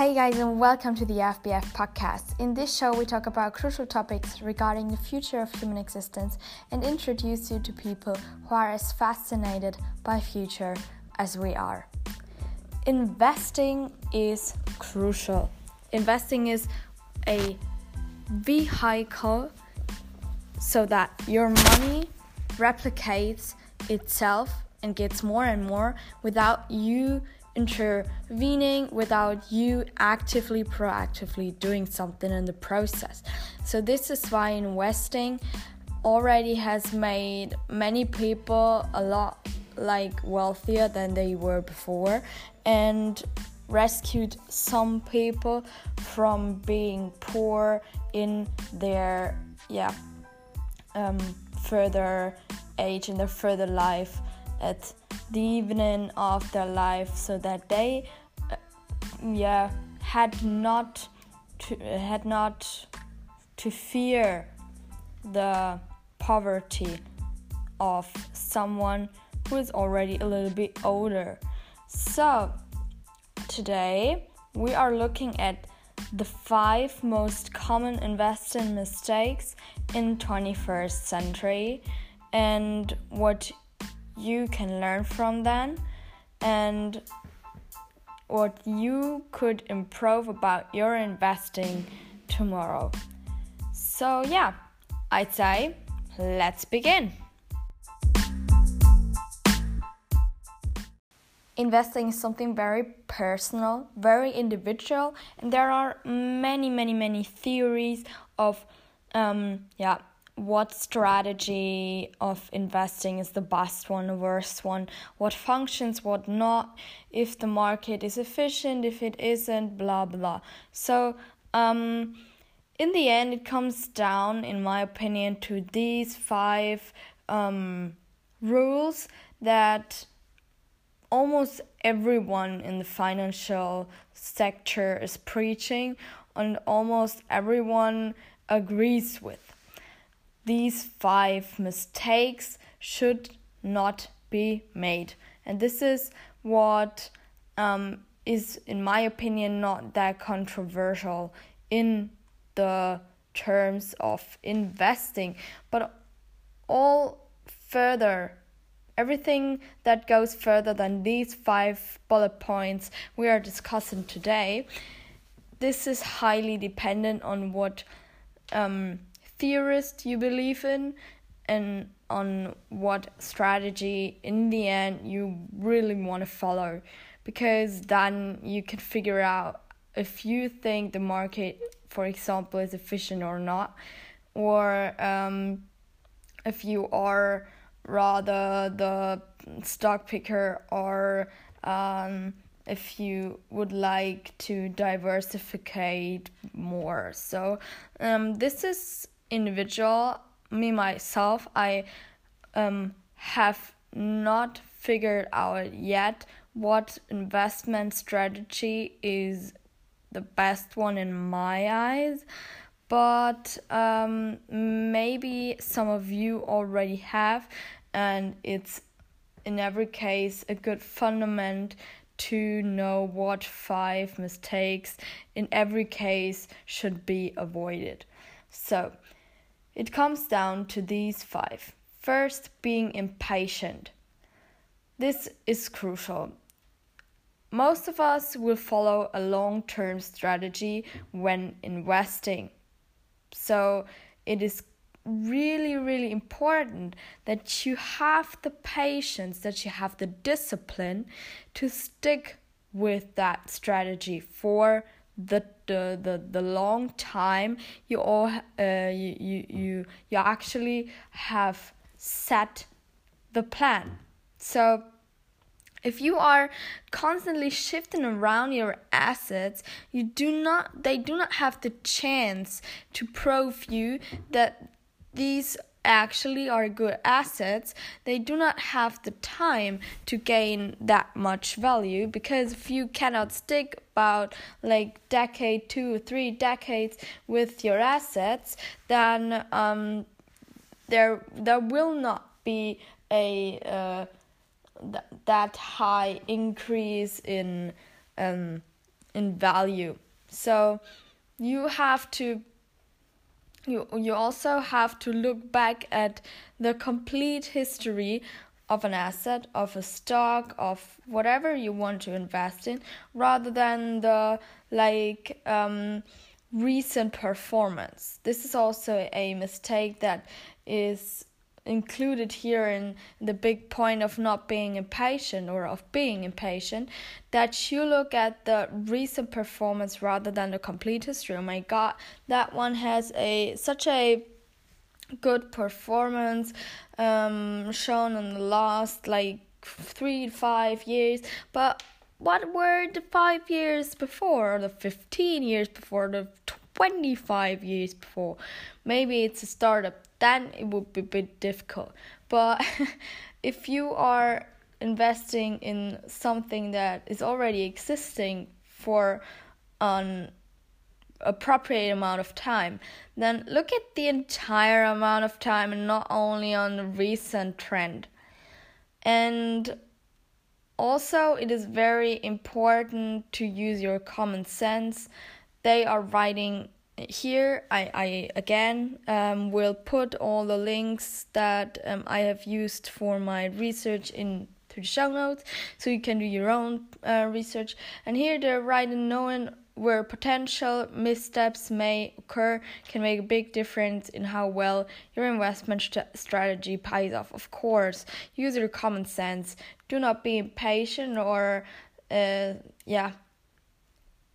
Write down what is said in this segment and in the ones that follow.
Hey guys, and welcome to the FBF podcast. In this show, we talk about crucial topics regarding the future of human existence and introduce you to people who are as fascinated by future as we are. Investing is crucial. Investing is a vehicle so that your money replicates itself and gets more and more without you intervening without you actively proactively doing something in the process. So this is why investing already has made many people a lot like wealthier than they were before and rescued some people from being poor in their yeah um, further age in their further life at the evening of their life so that they uh, yeah had not to, had not to fear the poverty of someone who is already a little bit older. So today we are looking at the five most common investing mistakes in 21st century and what you can learn from them and what you could improve about your investing tomorrow. So, yeah, I'd say let's begin. Investing is something very personal, very individual, and there are many, many, many theories of, um, yeah, what strategy of investing is the best one, the worst one, what functions, what not, if the market is efficient, if it isn't, blah blah. So, um, in the end, it comes down, in my opinion, to these five um, rules that almost everyone in the financial sector is preaching, and almost everyone agrees with these five mistakes should not be made. And this is what um, is, in my opinion, not that controversial in the terms of investing, but all further. Everything that goes further than these five bullet points we are discussing today, this is highly dependent on what um, theorist you believe in and on what strategy in the end you really want to follow. Because then you can figure out if you think the market for example is efficient or not or um, if you are rather the stock picker or um, if you would like to diversify more. So um, this is individual, me myself, I um, have not figured out yet what investment strategy is the best one in my eyes but um, maybe some of you already have and it's in every case a good fundament to know what five mistakes in every case should be avoided. So it comes down to these five. First, being impatient. This is crucial. Most of us will follow a long term strategy when investing. So, it is really, really important that you have the patience, that you have the discipline to stick with that strategy for the the the, the long time you all uh, you, you you you actually have set the plan. So if you are constantly shifting around your assets you do not they do not have the chance to prove you that these actually are good assets, they do not have the time to gain that much value because if you cannot stick about like decade, two three decades with your assets, then um, there there will not be a uh, th- that high increase in um, in value. So you have to you you also have to look back at the complete history of an asset, of a stock, of whatever you want to invest in, rather than the like um, recent performance. This is also a mistake that is included here in the big point of not being impatient or of being impatient that you look at the recent performance rather than the complete history. Oh my god that one has a such a good performance um, shown in the last like three five years. But what were the five years before or the 15 years before the 25 years before maybe it's a startup then it would be a bit difficult. But if you are investing in something that is already existing for an appropriate amount of time, then look at the entire amount of time and not only on the recent trend. And also, it is very important to use your common sense. They are writing here. I, I again um, will put all the links that um, I have used for my research in to the show notes so you can do your own uh, research. And here they're writing knowing where potential missteps may occur can make a big difference in how well your investment st- strategy pays off. Of course use your common sense. Do not be impatient or uh, yeah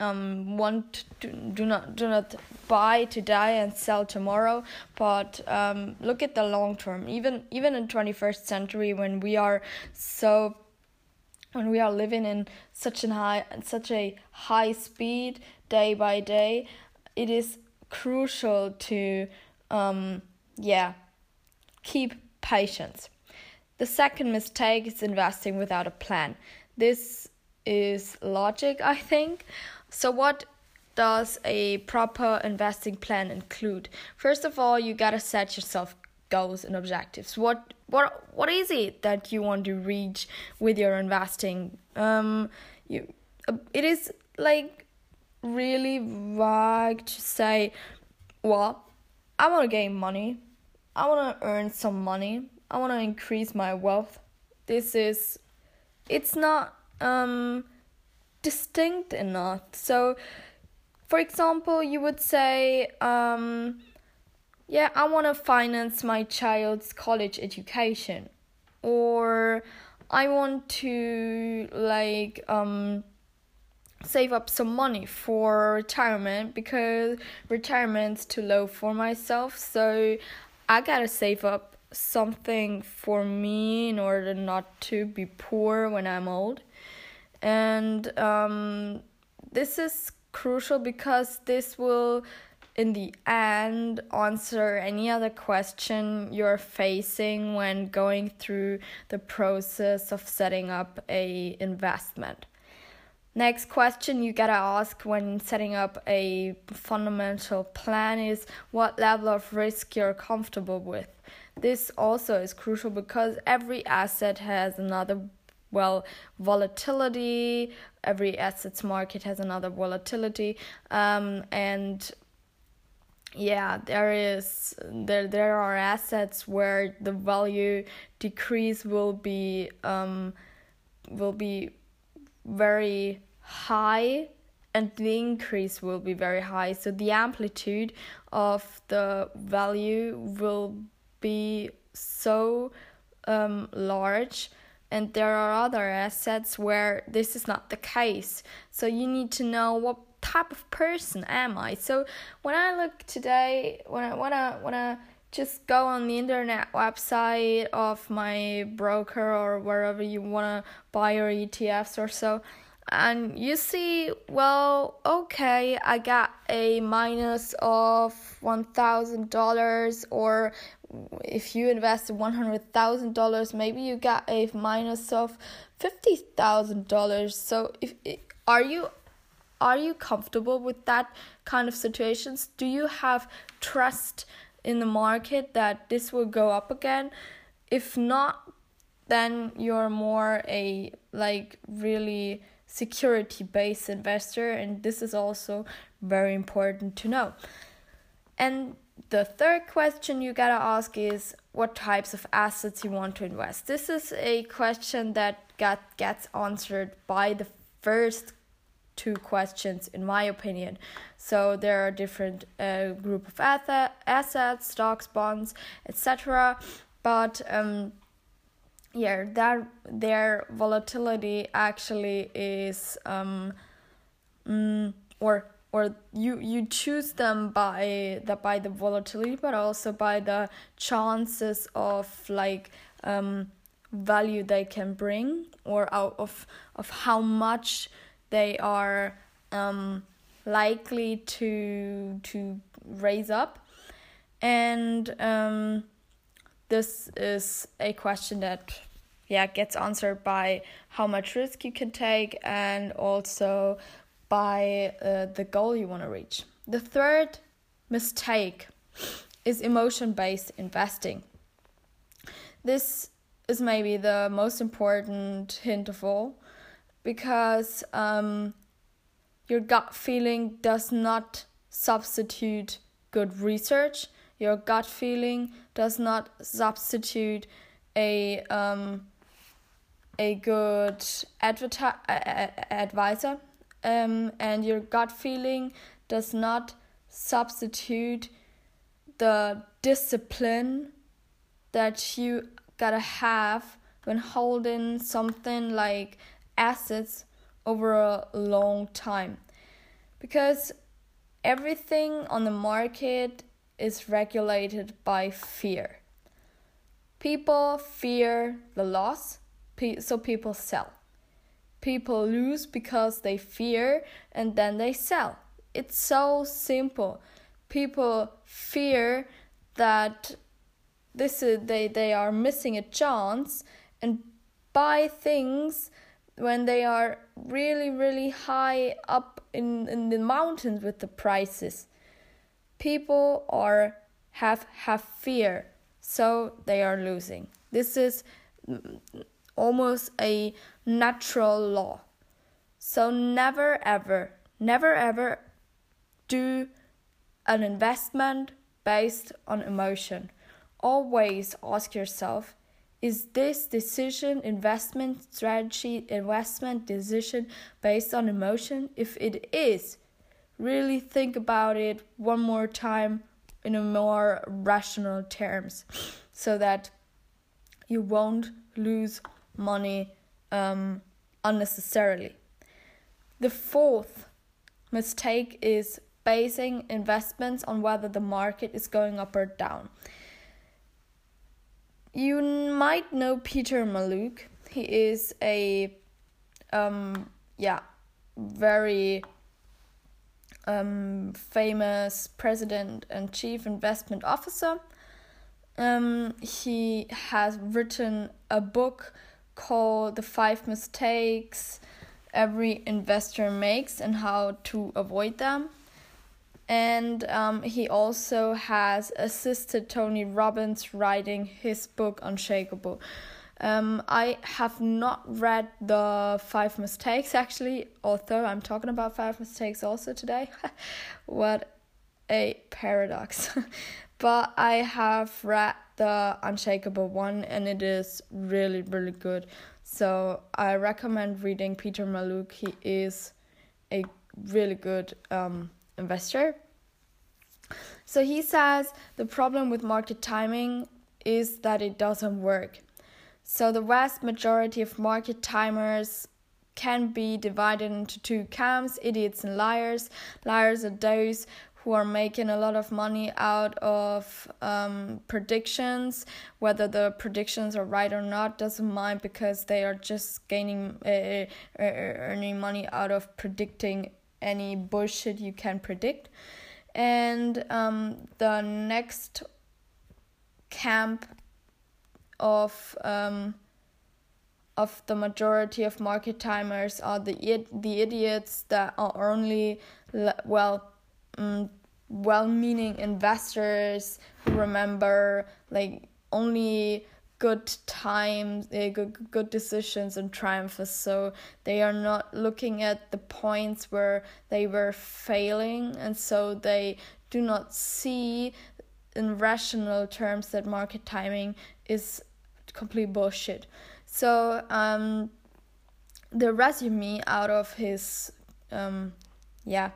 um, want to do not do not buy today and sell tomorrow, but um, look at the long term. Even even in twenty first century, when we are so when we are living in such an high such a high speed day by day, it is crucial to um, yeah keep patience. The second mistake is investing without a plan. This is logic, I think. So, what does a proper investing plan include? First of all, you gotta set yourself goals and objectives. What what what is it that you want to reach with your investing? Um, you it is like really vague to say, well, I want to gain money, I want to earn some money, I want to increase my wealth. This is, it's not um distinct enough. So, for example, you would say, um, yeah, I want to finance my child's college education, or I want to like um save up some money for retirement because retirement's too low for myself. So I gotta save up something for me in order not to be poor when I'm old and um, this is crucial because this will in the end answer any other question you're facing when going through the process of setting up a investment. Next question you gotta ask when setting up a fundamental plan is what level of risk you're comfortable with. This also is crucial because every asset has another well volatility every assets market has another volatility um, and yeah there is there there are assets where the value decrease will be um, will be very high and the increase will be very high. So the amplitude of the value will be so um, large and there are other assets where this is not the case. So you need to know what type of person am I. So when I look today, when I wanna I just go on the internet website of my broker or wherever you wanna buy your ETFs or so, and you see, well, okay, I got a minus of one thousand dollars or if you invest $100,000, maybe you got a minus of $50,000. So if are you are you comfortable with that kind of situations? Do you have trust in the market that this will go up again? If not, then you're more a like really security based investor, and this is also very important to know. And the third question you gotta ask is what types of assets you want to invest. This is a question that got gets answered by the first two questions in my opinion so there are different uh, group of asset, assets stocks bonds etc but um, yeah that their volatility actually is um, mm, or or you you choose them by the by the volatility but also by the chances of like um, value they can bring or out of of how much they are um, likely to to raise up. And um, this is a question that yeah gets answered by how much risk you can take and also by uh, the goal you want to reach the third mistake is emotion based investing this is maybe the most important hint of all because um, your gut feeling does not substitute good research. Your gut feeling does not substitute a um, a good adverti- advisor, um, and your gut feeling does not substitute the discipline that you gotta have when holding something like assets over a long time. Because everything on the market is regulated by fear. People fear the loss, so people sell. People lose because they fear and then they sell. It's so simple. People fear that this is they, they are missing a chance and buy things when they are really really high up in, in the mountains with the prices people are have have fear so they are losing. This is almost a natural law. So never ever never ever do an investment based on emotion. Always ask yourself is this decision, investment strategy, investment decision based on emotion? If it is, really think about it one more time in a more rational terms so that you won't lose money um, unnecessarily. The fourth mistake is basing investments on whether the market is going up or down. You might know Peter Mallouk. He is a um yeah, very um famous president and chief investment officer. Um he has written a book called The Five Mistakes Every Investor Makes and How to Avoid Them and um, he also has assisted Tony Robbins writing his book Unshakeable. Um, I have not read the five mistakes actually, although I'm talking about five mistakes also today. what a paradox. but I have read the Unshakeable one and it is really, really good. So I recommend reading Peter Mallouk. He is a really good um, investor. So he says the problem with market timing is that it doesn't work. So the vast majority of market timers can be divided into two camps idiots and liars. Liars are those who are making a lot of money out of um, predictions. Whether the predictions are right or not doesn't mind because they are just gaining uh, earning money out of predicting any bullshit you can predict. And um, the next camp of um, of the majority of market timers are the the idiots that are only well um, well-meaning investors who remember like only good times, uh, good good decisions and triumphs. So they are not looking at the points where they were failing, and so they do not see in rational terms that market timing is complete bullshit. So um, the resume out of his um, yeah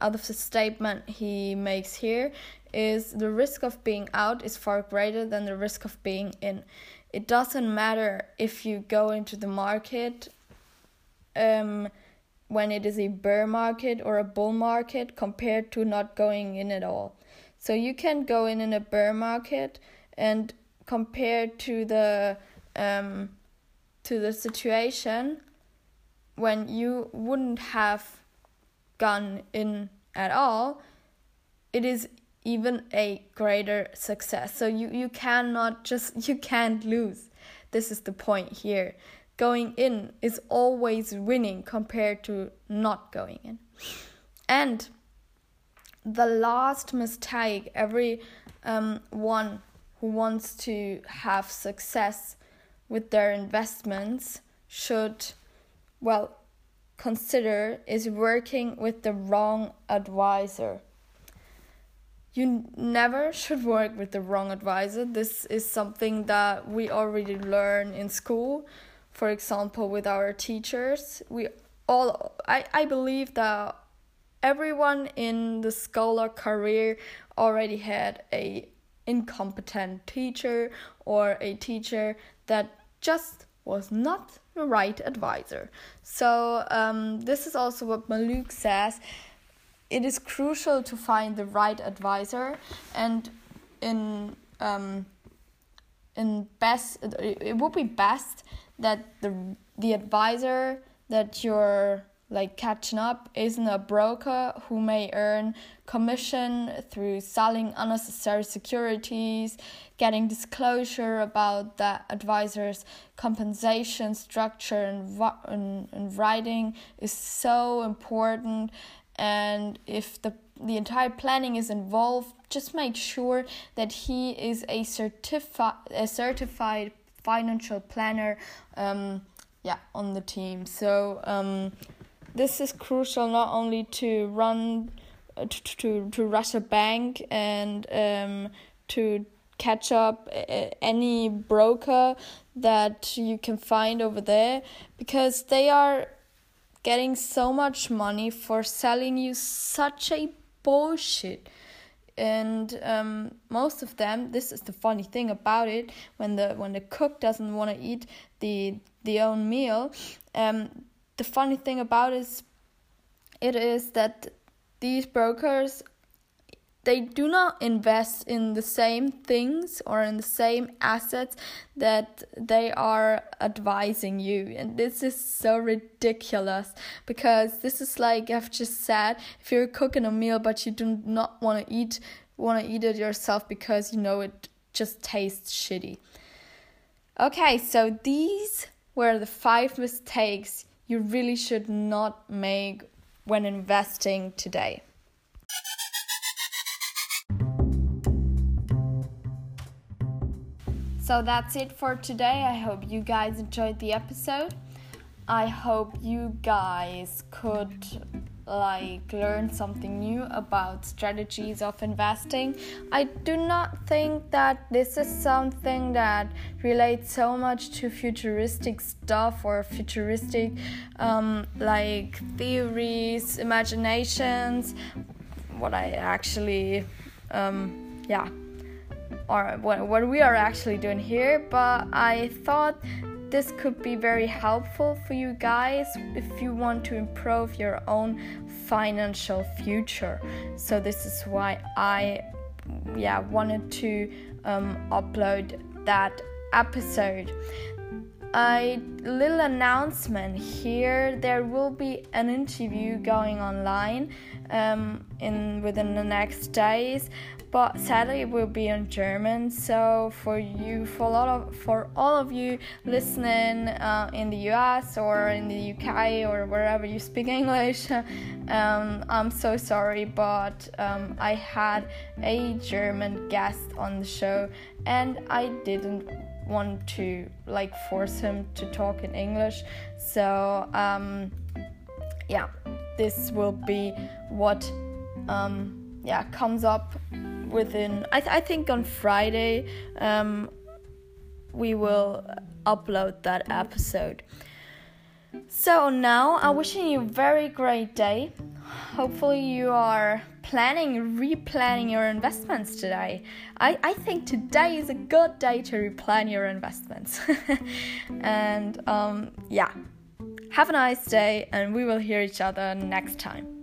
out of the statement he makes here is the risk of being out is far greater than the risk of being in. It doesn't matter if you go into the market um, when it is a bear market or a bull market compared to not going in at all. So you can go in in a bear market and compared to the um, to the situation when you wouldn't have gone in at all, it is even a greater success. So you, you cannot just, you can't lose. This is the point here. Going in is always winning compared to not going in. And the last mistake every um, one who wants to have success with their investments should, well, consider is working with the wrong advisor. You never should work with the wrong advisor. This is something that we already learn in school. For example, with our teachers, we all I, I believe that everyone in the scholar career already had a incompetent teacher or a teacher that just was not the right advisor. So, um, this is also what Mallouk says. It is crucial to find the right advisor, and in um, in best, it would be best that the the advisor that you're like catching up isn't a broker who may earn commission through selling unnecessary securities, getting disclosure about the advisor's compensation structure and, and, writing is so important. And if the the entire planning is involved, just make sure that he is a certified a certified financial planner um, yeah on the team so um, this is crucial not only to run uh, to, to to rush a bank and um, to catch up any broker that you can find over there because they are getting so much money for selling you such a bullshit. And um, most of them this is the funny thing about it when the when the cook doesn't want to eat the the own meal um, the funny thing about it is it is that these brokers they do not invest in the same things or in the same assets that they are advising you. And this is so ridiculous because this is like i've just said if you're cooking a meal but you do not want to eat want to eat it yourself because you know it just tastes shitty. Okay so these were the five mistakes you really should not make when investing today. So that's it for today. I hope you guys enjoyed the episode. I hope you guys could like learn something new about strategies of investing. I do not think that this is something that relates so much to futuristic stuff or futuristic um, like theories, imaginations. What I actually, um, yeah, or what, what we are actually doing here, but I thought this could be very helpful for you guys if you want to improve your own financial future. So this is why I yeah wanted to um, upload that episode. A little announcement here: there will be an interview going online um, in within the next days but sadly it will be in German. So for you, for a lot of for all of you listening uh, in the U.S. or in the U.K. or wherever you speak English, um, I'm so sorry, but um, I had a German guest on the show and I didn't want to like force him to talk in English. So um, yeah, this will be what um, yeah comes up within. I, th- I think on Friday um, we will upload that episode. So now I'm wishing you a very great day. Hopefully you are planning, replanning your investments today. I, I think today is a good day to replan your investments. and um, yeah, have a nice day, and we will hear each other next time.